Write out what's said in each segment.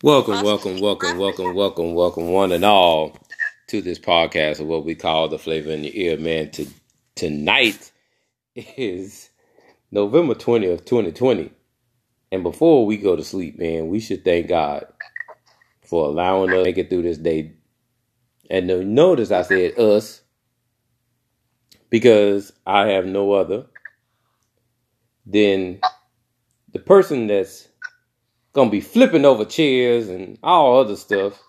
Welcome, welcome, welcome, welcome, welcome, welcome, one and all, to this podcast of what we call the flavor in your ear, man. To tonight is November twentieth, twenty twenty, and before we go to sleep, man, we should thank God for allowing us to make it through this day. And notice I said us because I have no other than the person that's gonna be flipping over chairs and all other stuff.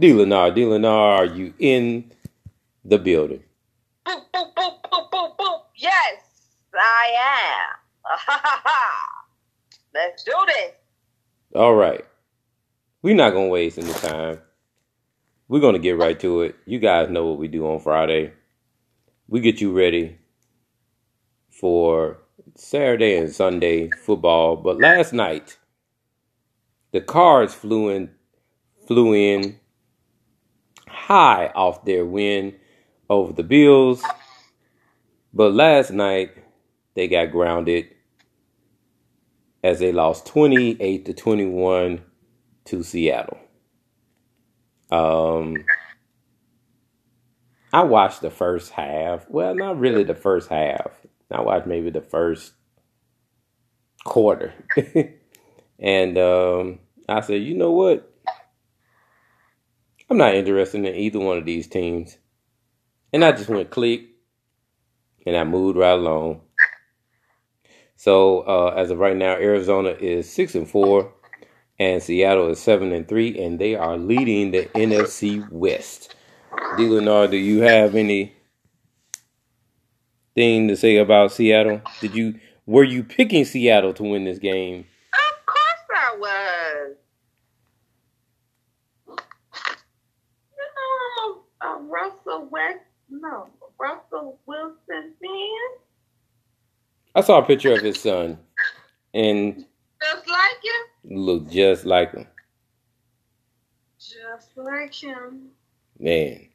D. Lenar, D. Lenar, are you in the building? Boop, boop, boop, boop, boop, boop. Yes, I am. Let's do this. All right. We're not gonna waste any time. We're gonna get right to it. You guys know what we do on Friday. We get you ready for Saturday and Sunday football. But last night, the Cards flew in, flew in high off their win over the Bills. But last night, they got grounded as they lost 28 to 21 to Seattle. Um, I watched the first half. Well, not really the first half. I watched maybe the first quarter. and um, I said, you know what? I'm not interested in either one of these teams. And I just went click and I moved right along. So uh, as of right now, Arizona is six and four, and Seattle is seven and three, and they are leading the NFC West. D. Leonard, do you have any thing to say about Seattle? Did you were you picking Seattle to win this game? Of course I was. You know, I'm a, a Russell West, no, Russell Wilson fan. I saw a picture of his son, and Just like him. looked just like him. Just like him. Man,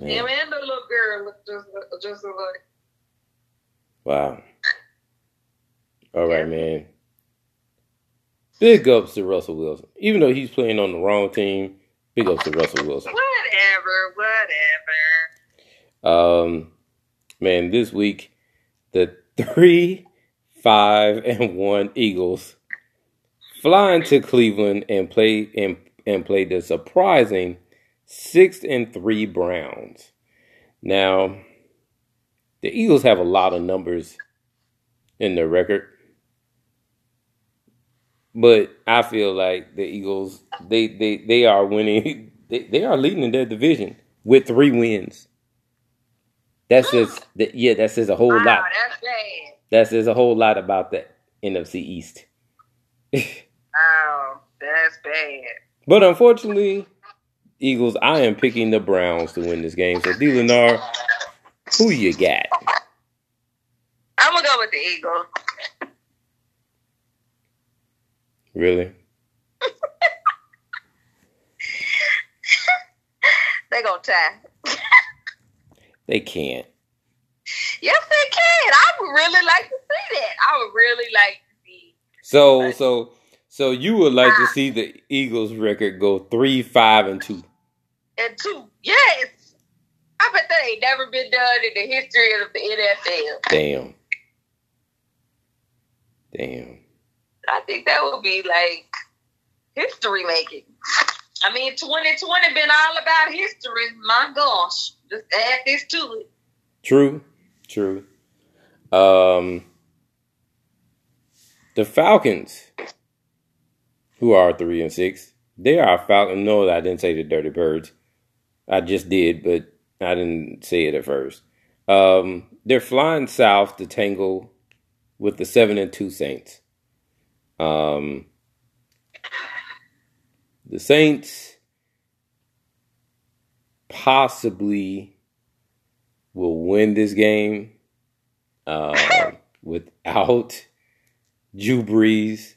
Him and the little girl look just, just like. wow. All right, man. Big ups to Russell Wilson, even though he's playing on the wrong team. Big ups to Russell Wilson. Whatever, whatever. Um, man, this week the three, five, and one Eagles flying to Cleveland and play and and play the surprising six and three Browns. Now, the Eagles have a lot of numbers in their record. But I feel like the Eagles they they, they are winning they, they are leading their division with three wins. That says that yeah, that says a whole Wow, lot. that's. That says a whole lot about the NFC East. Wow, that's bad. but unfortunately, Eagles, I am picking the Browns to win this game. So D Lenar, who you got? I'm gonna go with the Eagles. Really? They gonna tie. They can't. Yes, they can. I would really like to see that. I would really like to see. So so so you would like to see the Eagles record go three, five, and two. And two, yes. I bet that ain't never been done in the history of the NFL. Damn. Damn. I think that would be like history making. I mean, 2020 been all about history. My gosh. Just add this to it. True. True. Um the Falcons, who are three and six, they are Falcon. No, I didn't say the Dirty Birds. I just did, but I didn't say it at first. Um, they're flying south to tangle with the seven and two Saints. Um, the Saints possibly will win this game uh, without Drew Brees.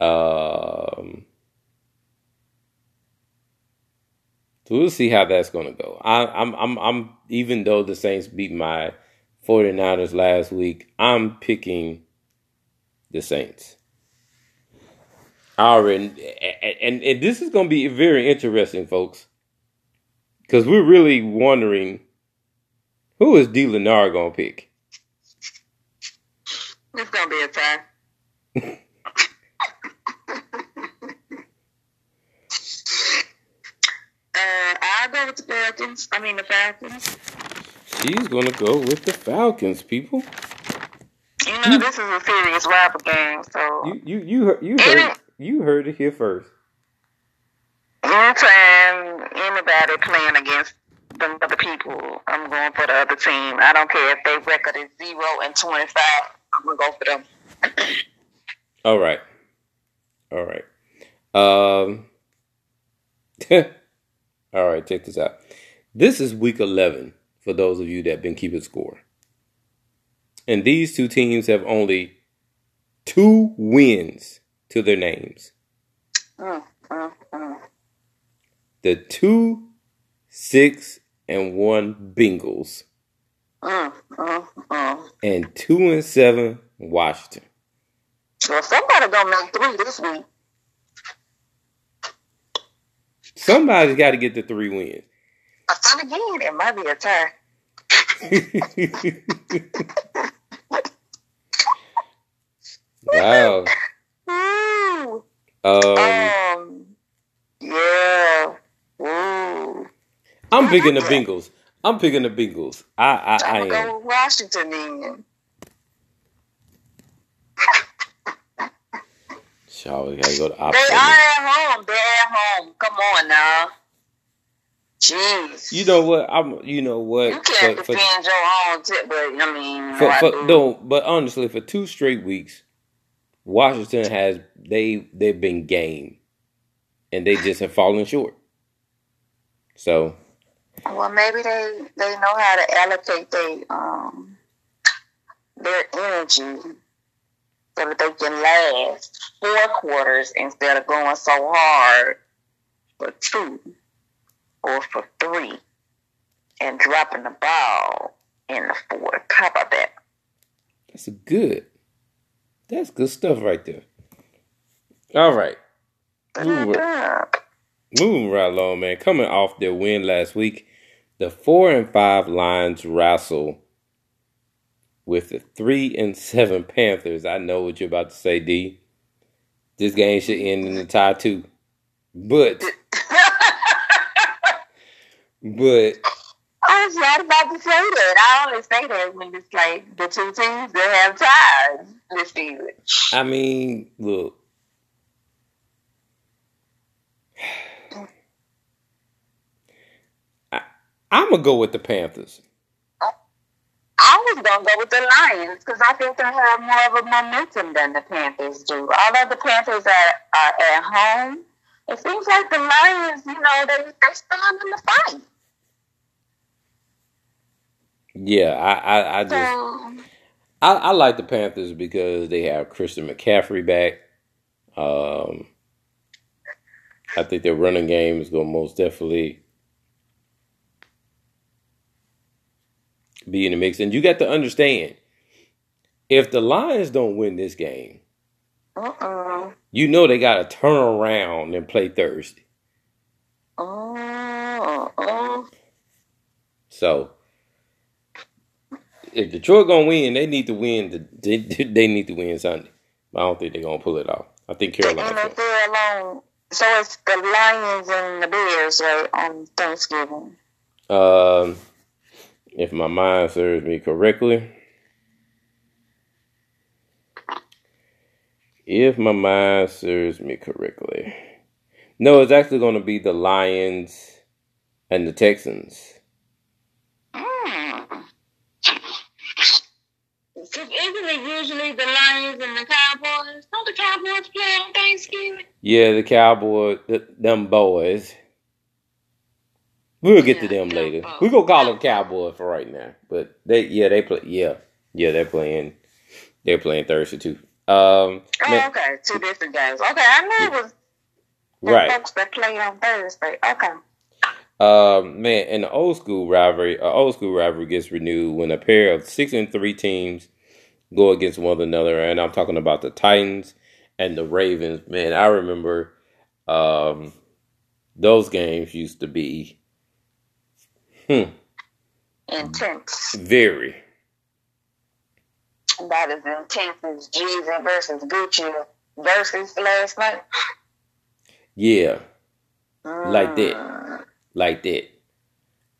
Um, so we'll see how that's going to go. I, I'm, I'm, I'm, even though the Saints beat my 49ers last week, I'm picking the Saints. Already, and, and, and this is going to be very interesting, folks, because we're really wondering who is D. Lenar going to pick. It's gonna be a tie. uh, I'll go with the Falcons. I mean the Falcons. She's going to go with the Falcons, people. You know this is a serious rival game, so You you you heard you heard you heard it here first. anytime anybody playing against the other people, I'm going for the other team. I don't care if their record is zero and twenty five. I'm gonna go for them. All right, all right. Um. all right, check this out. This is week eleven for those of you that been keeping score, and these two teams have only two wins to their names. Mm, mm, mm. The two, six, and one Bengals, Mm, mm, mm. and two and seven Washington. Well, somebody gonna make three this week. Somebody's got to get the three wins. But then again, it might be a tie. wow. Um, Um. Yeah. Ooh. I'm picking the Bengals. I'm picking the Bengals. I I, I I'm gonna go Washington then. We gotta go to They are at home. They're at home. Come on now. Jeez. You know what? I'm. You know what? You can't For, for, defend your own tip, but I mean, for, for, no, but honestly, for two straight weeks, Washington has they they've been game, and they just have fallen short. So Well, maybe they they know how to allocate their um their energy so that they can last four quarters instead of going so hard for two or for three and dropping the ball in the fourth. How about that? that's a good. That's good stuff right there. All right. Ooh. Uh, moving right along, man. Coming off their win last week, the four and five Lions wrestle with the three and seven Panthers. I know what you're about to say, D. This game should end in a tie too. But but I was not about to say that. I always say that when it's like the two teams that have ties this season. I mean, look. I, I'm gonna go with the Panthers. I was gonna go with the Lions because I think they have more of a momentum than the Panthers do. Although the Panthers are, are at home, it seems like the Lions, you know, they they still in the fight. Yeah, I, I, I just So I, I like the Panthers because they have Christian McCaffrey back. Um, I think their running game is going to most definitely be in the mix. And you got to understand, if the Lions don't win this game, uh-uh. you know they got to turn around and play Thursday. Uh-uh. So if Detroit gonna win, they need to win. The, they, they need to win Sunday. I don't think they're gonna pull it off. I think Carolina. alone. So it's the Lions and the Bears right on Thanksgiving. Um, if my mind serves me correctly, if my mind serves me correctly, no, it's actually going to be the Lions and the Texans. Mm. So isn't it usually the Lions and the Cowboys? Don't the Cowboys play on Thanksgiving? Yeah, the Cowboys, th- them boys. We'll get to Yeah, them them later. boys. We gonna call them Cowboys for right now, but they, yeah, they play. Yeah, yeah, they're playing. They're playing Thursday too. Um, Oh, man, okay. Two different games. Okay, I knew it was the right. folks that play on Thursday. Okay. Um, man, and the old school rivalry, uh, old school rivalry gets renewed when a pair of six and three teams go against one another, and I'm talking about the Titans and the Ravens. Man, I remember um, those games used to be hmm, Intense. very. About as intense as Jeezy versus Gucci versus last night. Yeah, Like that. Mm. like that.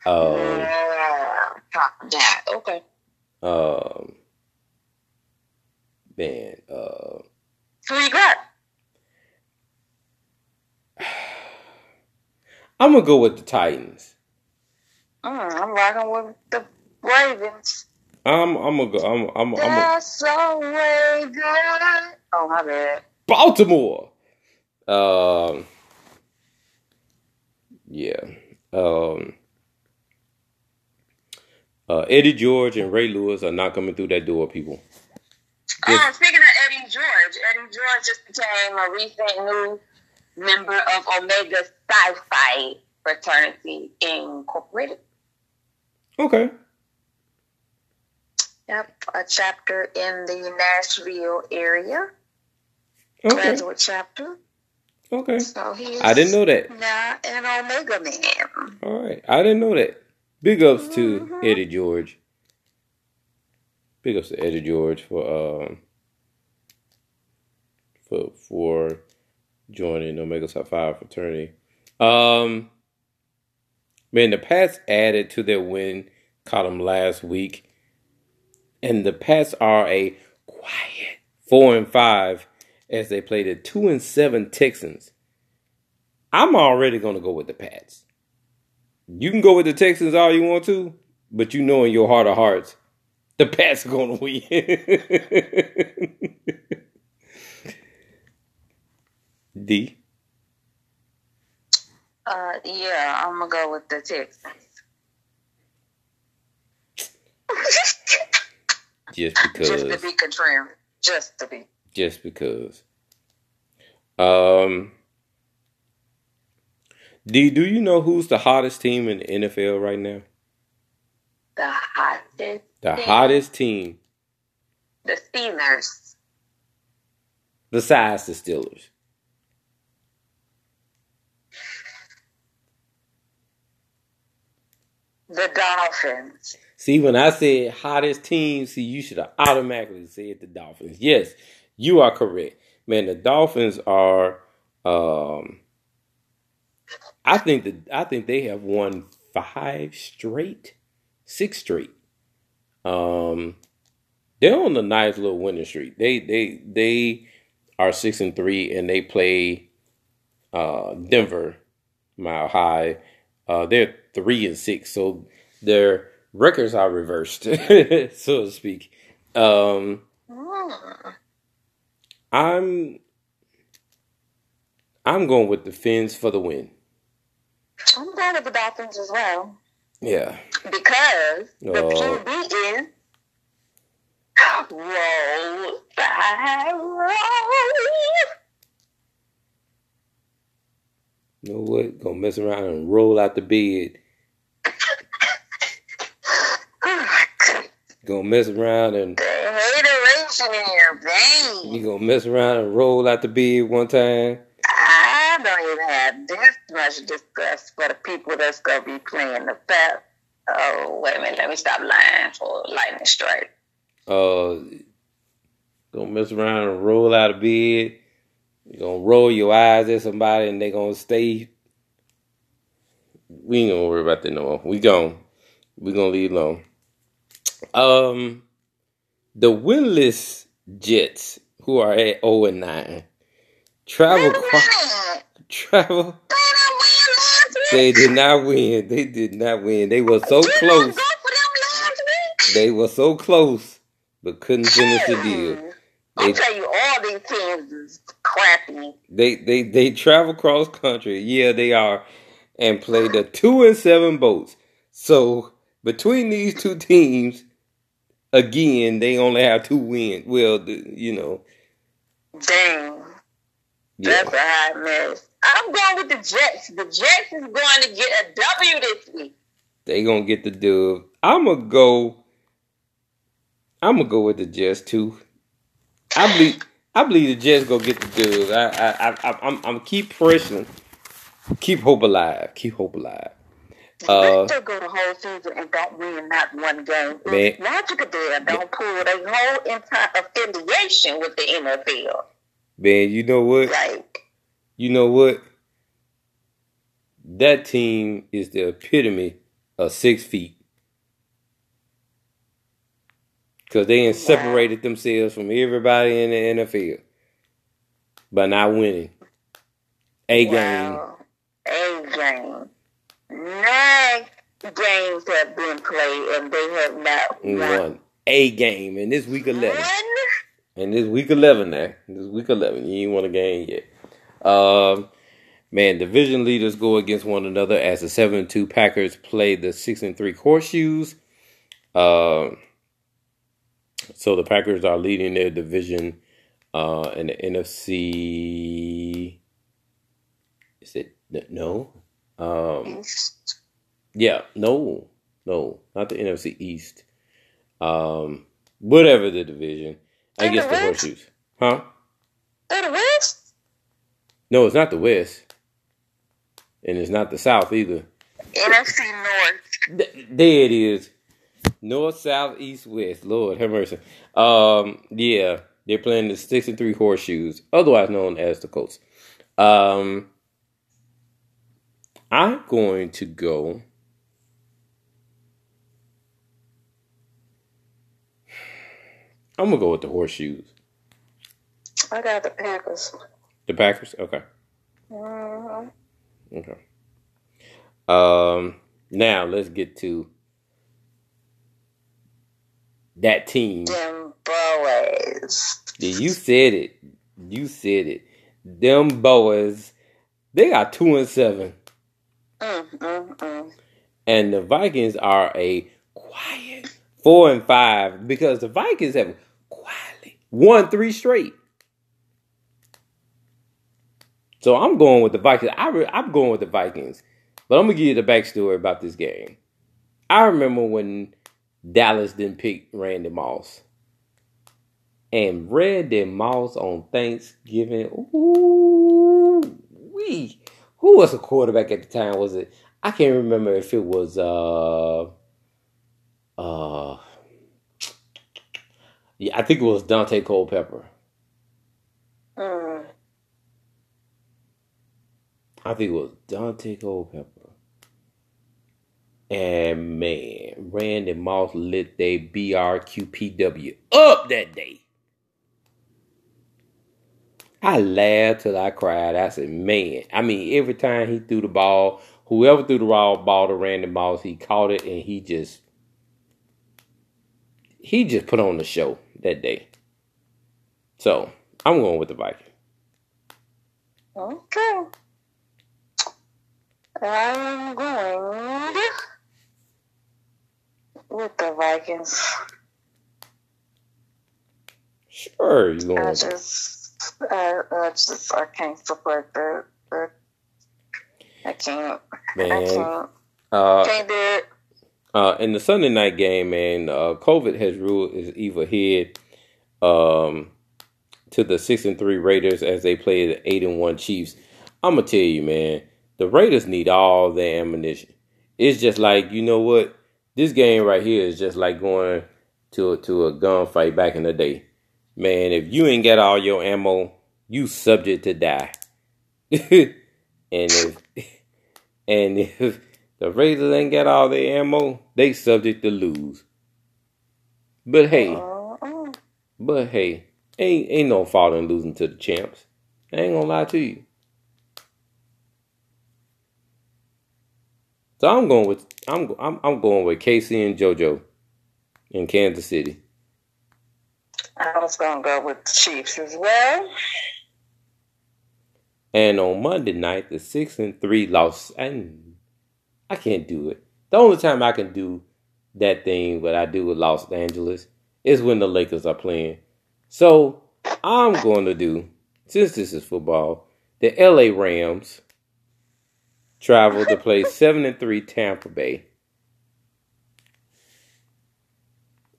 Um, Yeah. That. Okay. um, man, uh, Who you got? I'm gonna go with the Titans. Mm, I'm rocking with the Ravens. I'm I'm gonna go. I'm I'm I'm a, so way good. Oh my bad. Baltimore. Um, yeah. Um, uh, Eddie George and Ray Lewis are not coming through that door, people. Yes. Um, speaking of Eddie George, Eddie George just became a recent new member of Omega Psi Phi Fraternity Incorporated. Okay. Yep, a chapter in the Nashville area, Okay. graduate chapter. Okay. So he's I didn't know that. now an Omega man. All right. I didn't know that. Big ups to Mhm. Eddie George. Big ups to Eddie George for um for for joining Omega Psi Phi fraternity. Um man, the Pats added to their win column last week. And the Pats are a quiet four and five as they play the two and seven Texans. I'm already gonna go with the Pats. You can go with the Texans all you want to, but you know in your heart of hearts, the Pats are gonna win. D. Uh, yeah, I'm gonna go with the Texans. Just because. Just to be contrary. Just to be. Just because. Um D, do you know who's the hottest team in the NFL right now? The hottest. The hottest team The Steelers. besides the Steelers. The Dolphins. See, when I said hottest team, see, you should have automatically said the Dolphins. Yes, you are correct. Man, the Dolphins are um I think that I think they have won five straight, six straight. Um they're on a nice little winning streak. They they they are six and three and they play uh Denver mile high. Uh they're three and six, so their records are reversed, so to speak. Um. I'm I'm going with the Fins for the win. I'm going with the Dolphins as well. Yeah. Because the Oh. QB is Roll Roll. You know what? Gonna mess around and roll out the bed. Gonna mess around and The hateration in your veins. you gonna mess around and roll out the bed one time. I don't even have this much disgust for the people that's gonna be playing the past. Oh, wait a minute, let me stop lying for lightning strike. Uh, gonna mess around and roll out of bed. You're gonna roll your eyes at somebody and they gonna stay. We ain't gonna worry about that no more. We gon' we gonna leave alone. Um, the winless Jets, who are at zero and nine, travel travel. They did not win. They did not win. They were so close. They were so close, but couldn't finish the deal. Hmm. I'll tell you, all these teams is crappy. They they they travel cross country. Yeah, they are, and play the two and seven Bolts. So between these two teams, again, they only have two wins. Well, you know, Dang, yeah. that's a hot mess. I'm going with the Jets. The Jets is going to get a W this week. they gonna get the dub. I'm gonna go. I'm gonna go with the Jets too. I believe. I believe the Jets go get the dudes. I, I, I, I I'm, I'm keep pressing. Keep hope alive. Keep hope alive. Uh, they go the whole season and don't win not one game. Man, Logical there don't pull their whole entire affiliation with the NFL. Man, you know what? Like, you know what? That team is the epitome of six feet. Because they ain't separated themselves from everybody in the NFL by not winning. A game. A game. Nine games have been played and they have not won. won. A game in this week 11. One? And this week 11 there. This week 11. You ain't won a game yet. Um, man, division leaders go against one another as the 7 2 Packers play the 6 and 3 Horseshoes. Um, so the Packers are leading their division uh, in the NFC. Is it no? Um, yeah, no, no, not the NFC East. Um, whatever the division, I guess the, horseshoes, huh? they the West. No, it's not the West, and it's not the South either. NFC North. there it is. North, South, East, West. Lord have mercy. Um, yeah, they're playing the six and three horseshoes, otherwise known as the Colts. Um, I'm going to go. I'm gonna go with the horseshoes. I got the Packers. The Packers, okay. Mm-hmm. Okay. Um. Now let's get to that team. Them boys. You said it. You said it. Them boys. They got two and seven. Mm, mm, mm. And the Vikings are a quiet four and five because the Vikings have quietly won three straight. So I'm going with the Vikings. I re- I'm going with the Vikings. But I'm gonna give you the backstory about this game. I remember when Dallas didn't pick Randy Moss. And Randy Moss on Thanksgiving, ooh, wee. Who was the quarterback at the time? Was it? I can't remember if it was uh uh yeah, I think it was Daunte Culpepper. Mm. I think it was Daunte Culpepper. And man, Randy Moss lit they BRQPW up that day. I laughed till I cried. I said, man. I mean, every time he threw the ball, whoever threw the raw ball to Randy Moss, he caught it and he just he just put on the show that day. So I'm going with the Vikings. Okay. I'm going with the Vikings. Sure, you going. I just, I, I just, I can't support that. I can't. Man, I can't. Uh, can't do it. Uh, in the Sunday night game, man, uh, COVID has ruled its evil head um, to the six and three Raiders as they play the eight and one Chiefs. I'm gonna tell you, man, the Raiders need all their ammunition. It's just like you know what this game right here is just like going to a, to a gunfight back in the day. Man, if you ain't got all your ammo, you subject to die. and if and if the Raiders ain't got all their ammo, they subject to lose. But hey, uh-uh. but hey, ain't ain't no fault in losing to the champs. I ain't gonna lie to you. So I'm going with I'm I'm I'm going with Casey and JoJo in Kansas City. I was gonna go with the Chiefs as well. And on Monday night, the six and three loss, and I can't do it. The only time I can do that thing what I do with Los Angeles is when the Lakers are playing. So I'm going to do, since this is football, the LA Rams travel to play seven and three Tampa Bay.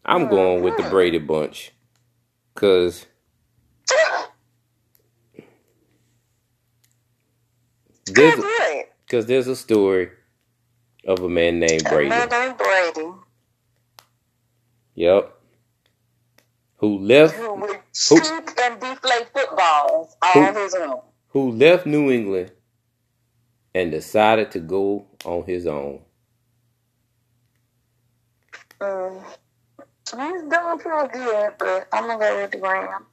I'm going with the Brady bunch, cause there's, cause there's a story of a man named Brady. A man named Brady. Yep. Who left? Who would who, and deflate footballs all who, his own. Who left New England and decided to go on his own. Mm. He's doing pretty good, but I'm gonna go with the Rams.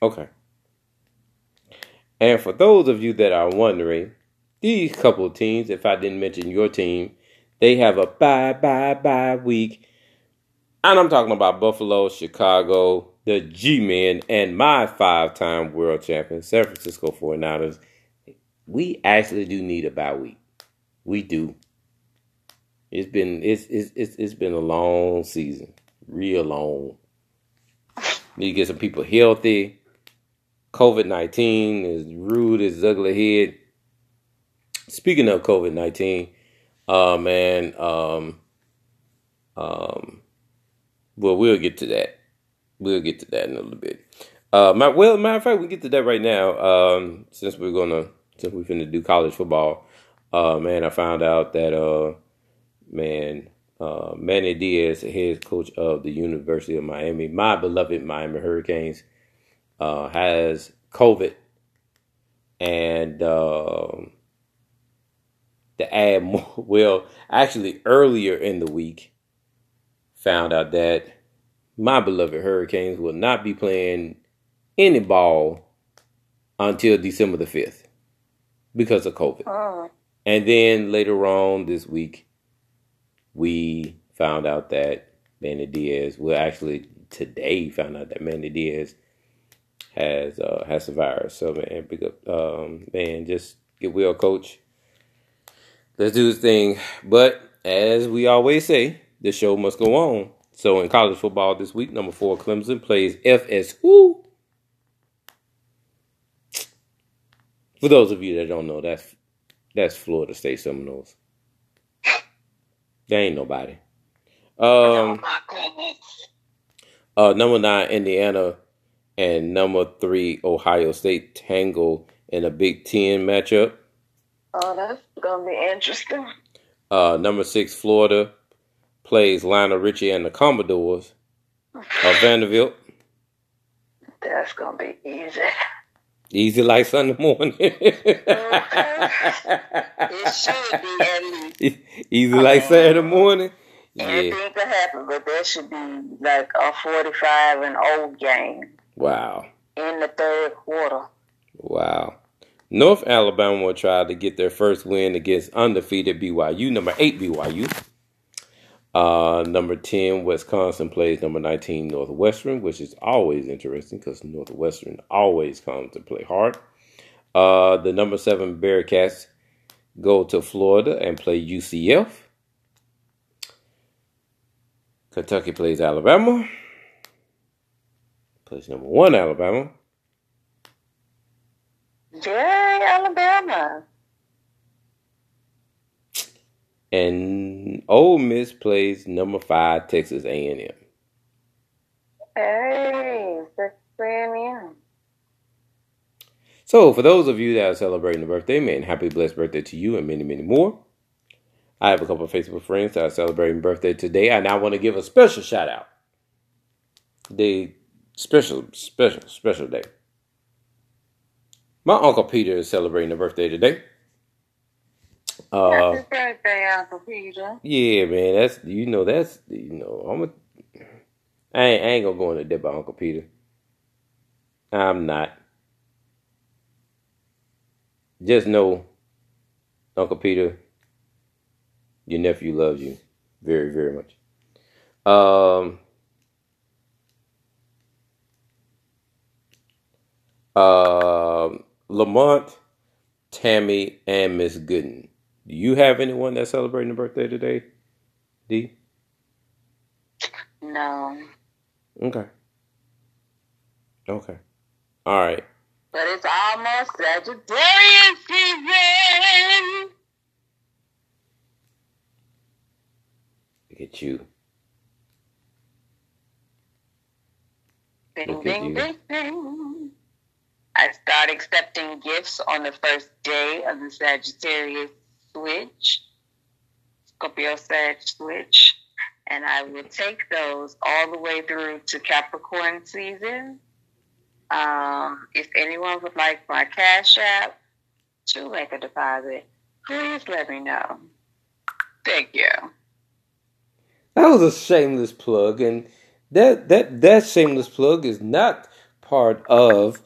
Okay. And for those of you that are wondering, these couple of teams, if I didn't mention your team, they have a bye bye bye week. And I'm talking about Buffalo, Chicago, the G Men, and my five time world champion, San Francisco 49ers. We actually do need a bye week. We do. It's been it's it's it's, it's been a long season. Real long. Need to get some people healthy. COVID 19 is rude as ugly head. Speaking of COVID 19, uh, man, um, um, well, we'll get to that. We'll get to that in a little bit. Uh, my, well, matter of fact, we get to that right now. Um, since we're gonna, since we're finna do college football, uh, man, I found out that, uh, man, uh, Manny Diaz, head coach of the University of Miami, my beloved Miami Hurricanes, uh, has COVID, and um, to add more, well, actually earlier in the week, found out that my beloved Hurricanes will not be playing any ball until December the fifth because of COVID. Mm. And then later on this week, we found out that Manny Diaz, well, actually today found out that Manny Diaz has uh, has the virus. So man, pick up, um, man, just get well, coach. Let's do this thing. But as we always say, the show must go on. So in college football this week, number four Clemson plays FSU. For those of you that don't know, that's that's Florida State Seminoles. There ain't nobody. oh Um, my goodness. uh, number nine Indiana and number three Ohio State tangle in a Big Ten matchup. Oh, that's gonna be interesting. Uh, number six Florida plays Lionel Richie and the Commodores of Vanderbilt. That's gonna be easy. Easy like Sunday morning. Mm-hmm. It should be at least. Easy like Saturday morning. Yeah. Anything could happen, but that should be like a 45 and old game Wow. in the third quarter. Wow. North Alabama will try to get their first win against undefeated BYU, number eight BYU. Uh, number 10, Wisconsin plays number 19, Northwestern, which is always interesting because Northwestern always comes to play hard. Uh, the number 7 Bearcats go to Florida and play UCF. Kentucky plays Alabama. Plays number 1 Alabama. Yay, Alabama. And Ole Miss plays number 5 Texas A&M. Hey, Texas A&M. So, for those of you that are celebrating a birthday, man, happy blessed birthday to you and many, many more. I have a couple of Facebook friends that are celebrating birthday today, and I want to give a special shout out. The special, special, special day. My uncle Peter is celebrating a birthday today. Uh, Happy birthday, Uncle Peter. yeah, man, that's you know that's you know I'm a, I ain't, I ain't gonna go into depth by Uncle Peter. I'm not. Just know, Uncle Peter, your nephew loves you very, very much. Um, um, Lamont, Tammy, and Miss Gooden. Do you have anyone that's celebrating a birthday today? D. No, Okay. Okay. All right. but it's almost Sagittarius season. Look at you. Ding, Look ding, you. ding, ding. I start accepting gifts on the first day of the Sagittarius switch, Scorpio Sag switch, and I will take those all the way through to Capricorn season. Um, if anyone would like my Cash App to make a deposit, please let me know. Thank you. That was a shameless plug, and that that that shameless plug is not part of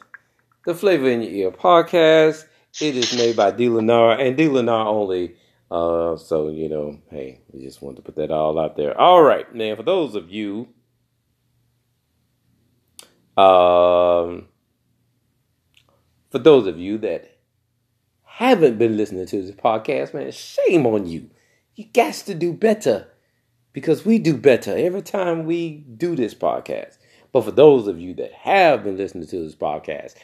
the Flavor in Your Ear podcast. It is made by D. Lenar and D. Lenar only. Uh, so you know, hey, we just wanted to put that all out there. All right, now for those of you, um, for those of you that haven't been listening to this podcast, man, shame on you. You got to do better because we do better every time we do this podcast. But for those of you that have been listening to this podcast,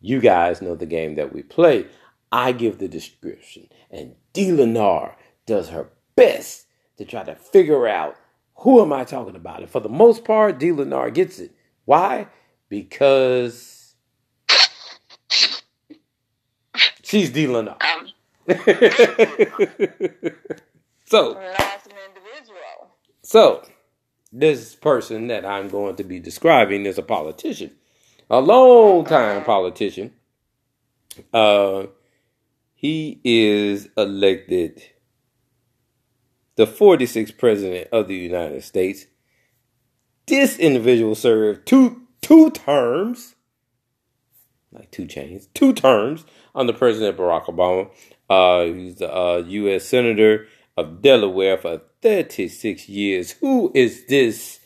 you guys know the game that we play. I give the description, and D. Lenar does her best to try to figure out who am I talking about. And for the most part, D. Lenar gets it. Why? Because she's D. Lenar. Um, so, lost an individual. so this person that I'm going to be describing is a politician, a long time politician. Uh, he is elected the 46th president of the United States. This individual served two two terms, like two chains, two terms under President Barack Obama. Uh, he's the uh, U.S. Senator of Delaware for 36 years. Who is this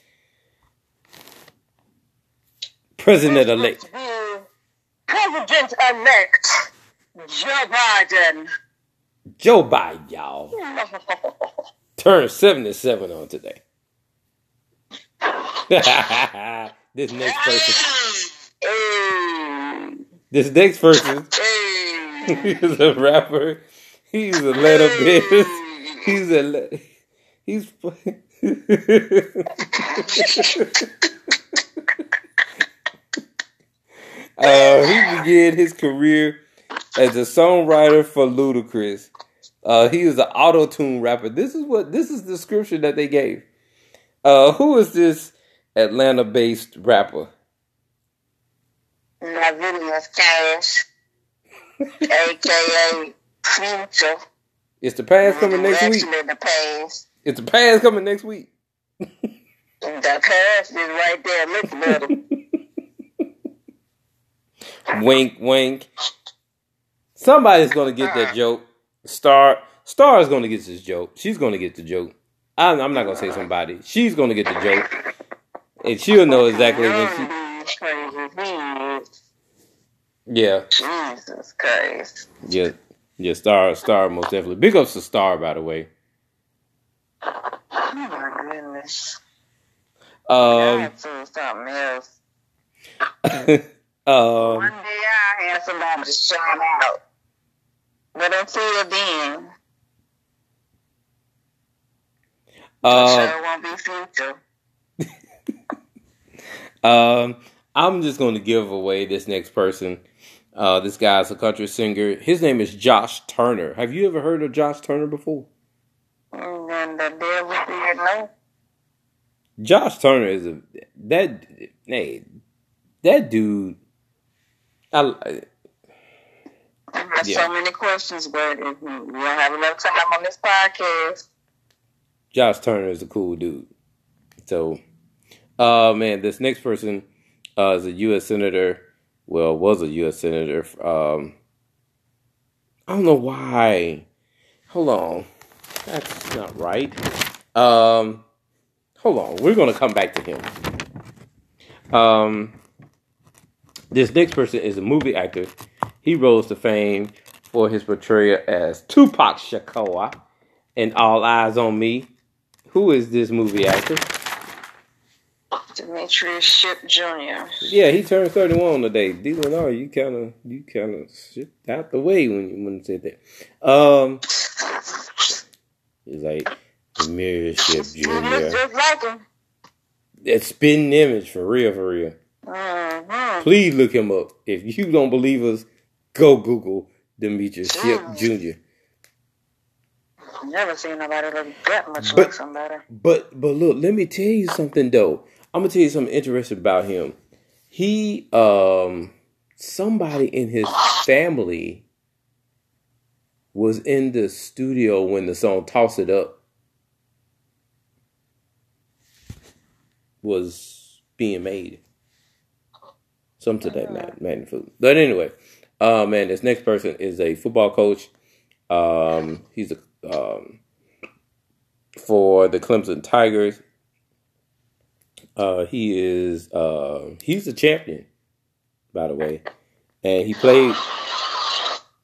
president elect? President elect Joe Biden. Joe Biden, y'all. Turned 77 on today. this next person, this next person is a rapper. He's a letter business. He's a le- he's uh, he began his career as a songwriter for Ludacris. Uh, he is an auto tune rapper. This is what this is the description that they gave. Uh, who is this Atlanta based rapper? Nayvadius Cash, aka Future. It's the past coming next week. The past. It's the past coming next week. The past is right there. Look at him. Wink, wink. Somebody's gonna get that joke. Star, Star is gonna get this joke. She's gonna get the joke. I'm, I'm not gonna say somebody. She's gonna get the joke, and she'll know exactly when she. Crazy. Yeah, Jesus Christ. yeah, yeah. Star, Star, most definitely. Big ups to Star, by the way. Oh my goodness. I Um, something else. um, One day I have somebody to shout out. But until then, uh, sure won't be future. Um, I'm just going to give away this next person. Uh, this guy's a country singer. His name is Josh Turner. Have you ever heard of Josh Turner before? And the devil said no. Josh Turner is a that hey that dude. I, have Yeah. so many questions, but if we don't have enough time on this podcast. Josh Turner is a cool dude. So, uh, man, this next person uh, is a U.S. senator. Well, was a U.S. senator. Um, I don't know why. Hold on, that's not right. Um, hold on, we're gonna come back to him. Um, this next person is a movie actor. He rose to fame for his portrayal as Tupac Shakur in All Eyez on Me. Who is this movie actor? Demetrius Shipp Jr. Yeah, he turned 31 today. D. Leonard, you kind of you kind of shipped out the way when you when you said that. Um, he's like Demetrius Shipp Jr. just like him. That spitting image for real, for real. Mm-hmm. Please look him up. If you don't believe us, go Google Demetrius Shipp Jr. Never seen nobody look that much But- like somebody. But but look, let me tell you something though. I'm gonna tell you something interesting about him. He um somebody in his family was in the studio when the song Toss It Up was being made. Something to that mag- magnitude. But anyway, uh man, this next person is a football coach. Um he's a um for the Clemson Tigers. Uh, he is uh, he's a champion, by the way, and he played.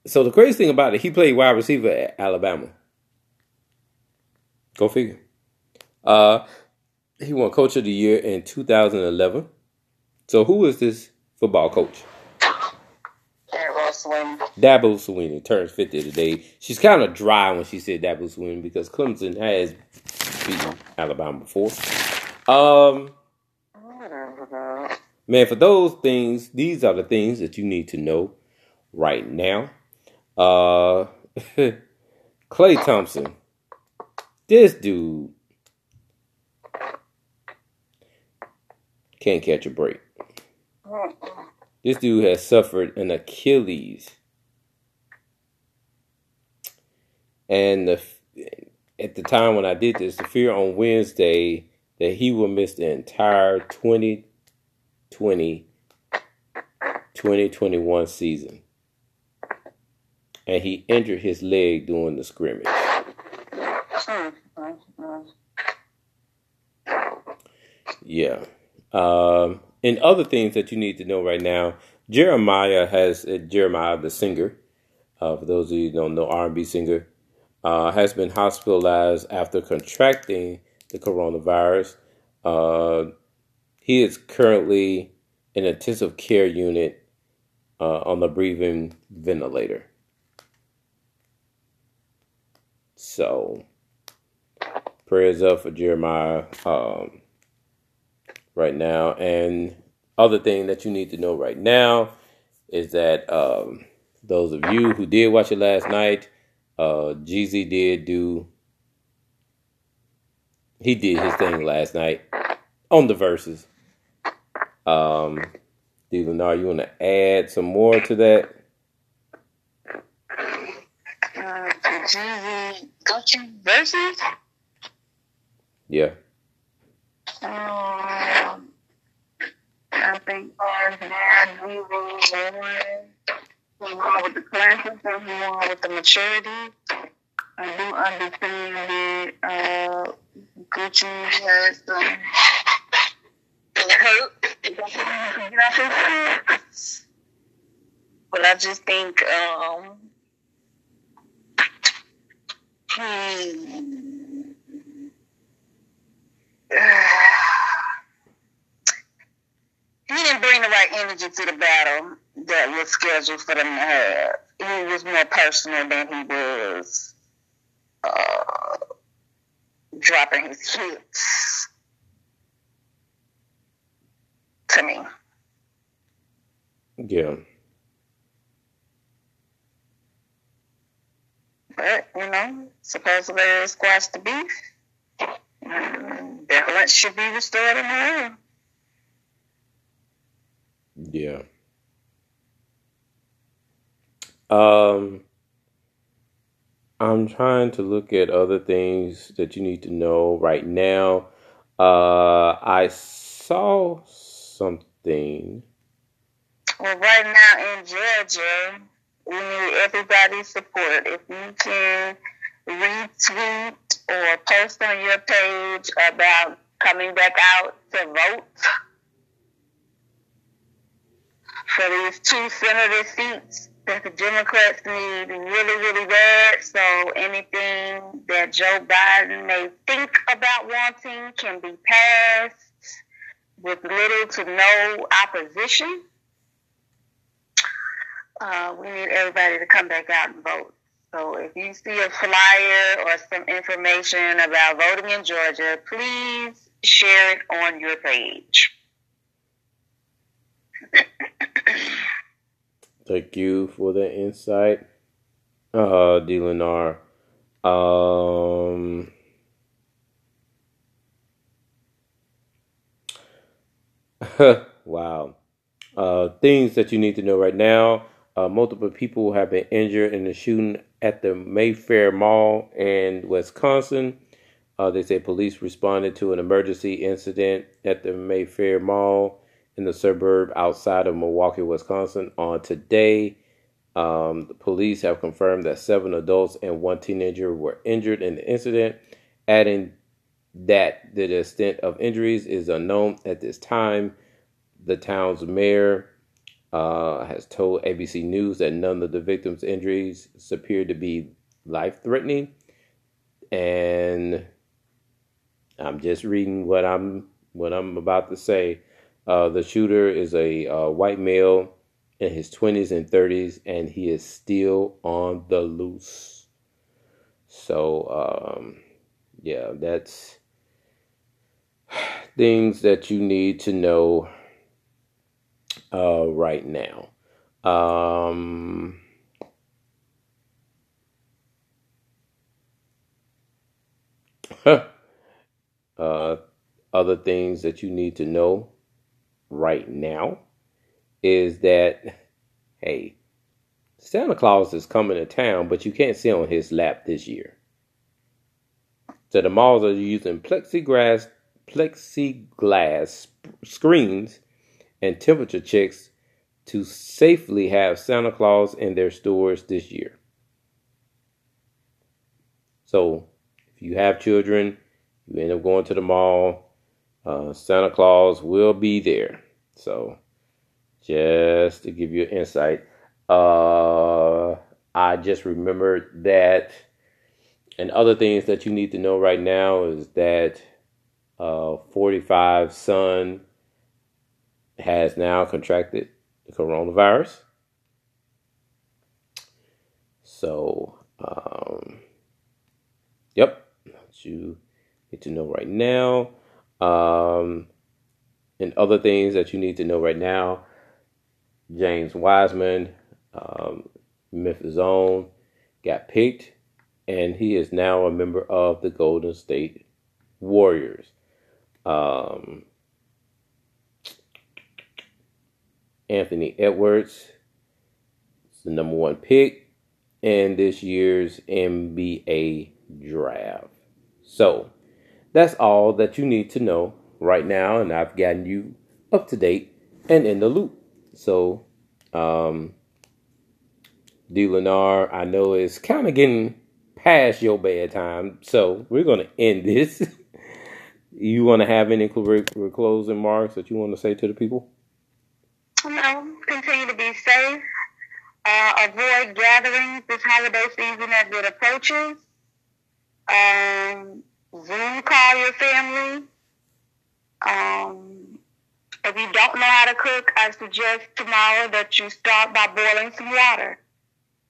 So the crazy thing about it, he played wide receiver at Alabama. Go figure. Uh, he won Coach of the Year in 2011. So who is this football coach? That Ross Wayne. Dabo Swinney turns 50 today. She's kind of dry when she said Dabo Swinney because Clemson has beaten Alabama before. Um, man, for those things, these are the things that you need to know right now. Uh, Klay Thompson, this dude can't catch a break. This dude has suffered an Achilles. And the, at the time when I did this, the fear on Wednesday that he will miss the entire 2020 2021 season. And he injured his leg during the scrimmage. Hmm, hmm, hmm. Yeah. Um, and other things that you need to know right now, Jeremih has uh, Jeremih the singer. Uh, for those of you don't know, R&B singer uh, has been hospitalized after contracting the coronavirus. Uh, he is currently in intensive care unit uh, on the breathing ventilator. So, prayers up for Jeremih. Um, right now. And other thing that you need to know right now is that um, those of you who did watch it last night, uh, Jeezy did do. He did his thing last night on the Verzuz. Um, D. Lenar, you want to add some more to that? Uh, Jeezy, got you Verzuz? Yeah. Um, Think ours now we were one with the classes and we one with the maturity. I do understand that uh, Gucci has some hurt. But I just think um, he he didn't bring the right energy to the battle that was scheduled for them to have. He was more personal than he was uh, dropping his hits to me. Yeah. But, you know, supposedly they squashed the beef. Balance should be restored in the room. Yeah. Um, I'm trying to look at other things that you need to know right now. Uh, I saw something. Well, right now in Georgia, we need everybody's support. If you can retweet or post on your page about coming back out to vote for these two senator seats that the Democrats need really, really bad. So anything that Joe Biden may think about wanting can be passed with little to no opposition. Uh, we need everybody to come back out and vote. So if you see a flyer or some information about voting in Georgia, please share it on your page. Thank you for the insight, uh, D. Lenar. Um, wow. Uh, things that you need to know right now. Uh, multiple people have been injured in the shooting at the Mayfair Mall in Wisconsin. Uh, they say police responded to an emergency incident at the Mayfair Mall in the suburb outside of Milwaukee, Wisconsin on today. Um, the police have confirmed that seven adults and one teenager were injured in the incident, adding that the extent of injuries is unknown at this time. The town's mayor uh, has told ABC News that none of the victims' injuries appear to be life threatening. And I'm just reading what I'm what I'm about to say. Uh, the shooter is a uh, white male in his 20s and 30s, and he is still on the loose. So, um, yeah, that's things that you need to know uh, right now. Um, uh, other things that you need to know right now is that, hey, Santa Claus is coming to town, but you can't sit on his lap this year. So the malls are using plexiglass plexiglass screens and temperature checks to safely have Santa Claus in their stores this year. So, if you have children, you end up going to the mall, uh, Santa Claus will be there. So, just to give you an insight, uh, I just remembered that, and other things that you need to know right now is that uh, 45 son has now contracted the coronavirus. So, um, yep, you need to know right now. Um, and other things that you need to know right now. James Wiseman, um, Memphis Zone, got picked, and he is now a member of the Golden State Warriors. Um, Anthony Edwards is the number one pick in this year's NBA draft. So that's all that you need to know right now, and I've gotten you up to date and in the loop. So, um, D. Lenar, I know it's kind of getting past your bedtime, so we're going to end this. you want to have any closing remarks that you want to say to the people? No, continue to be safe. Uh, avoid gatherings this holiday season as it approaches. Um, Zoom call your family. Um, if you don't know how to cook, I suggest tomorrow that you start by boiling some water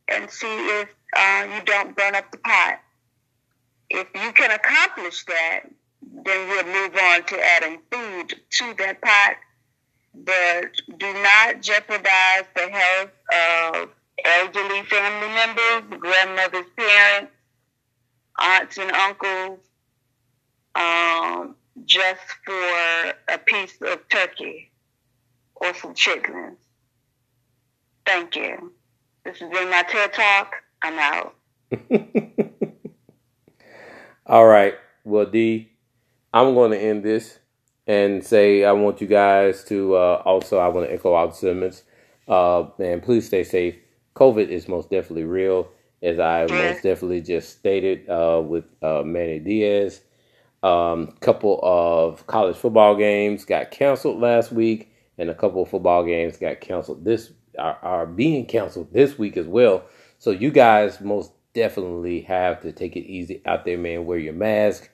and see if uh, you don't burn up the pot. If you can accomplish that, then we'll move on to adding food to that pot. But do not jeopardize the health of elderly family members, grandmother's parents, aunts and uncles, um, just for a piece of turkey or some chitlins. Thank you. This has been my TED Talk. I'm out. All right. Well, D, I'm going to end this and say I want you guys to uh, also, I want to echo out sentiments. Uh, and please stay safe. COVID is most definitely real, as I most definitely just stated uh, with uh, Manny Diaz. Um, couple of college football games got canceled last week, and a couple of football games got canceled this are, are being canceled this week as well. So you guys most definitely have to take it easy out there, man. Wear your mask.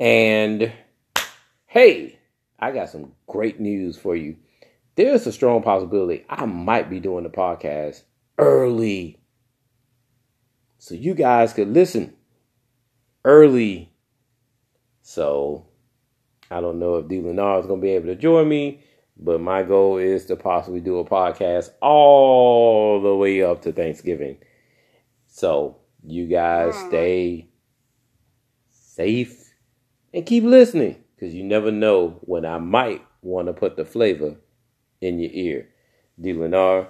And hey, I got some great news for you. There's a strong possibility I might be doing the podcast early. So you guys could listen early so I don't know if D. Lenar is going to be able to join me, But my goal is to possibly do a podcast all the way up to Thanksgiving. So you guys Mm. stay safe and keep listening because you never know when I might want to put the flavor in your ear. D. Lenar,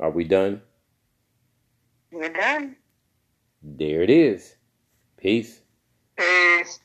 are we done? We're done. There it is. Peace. Peace.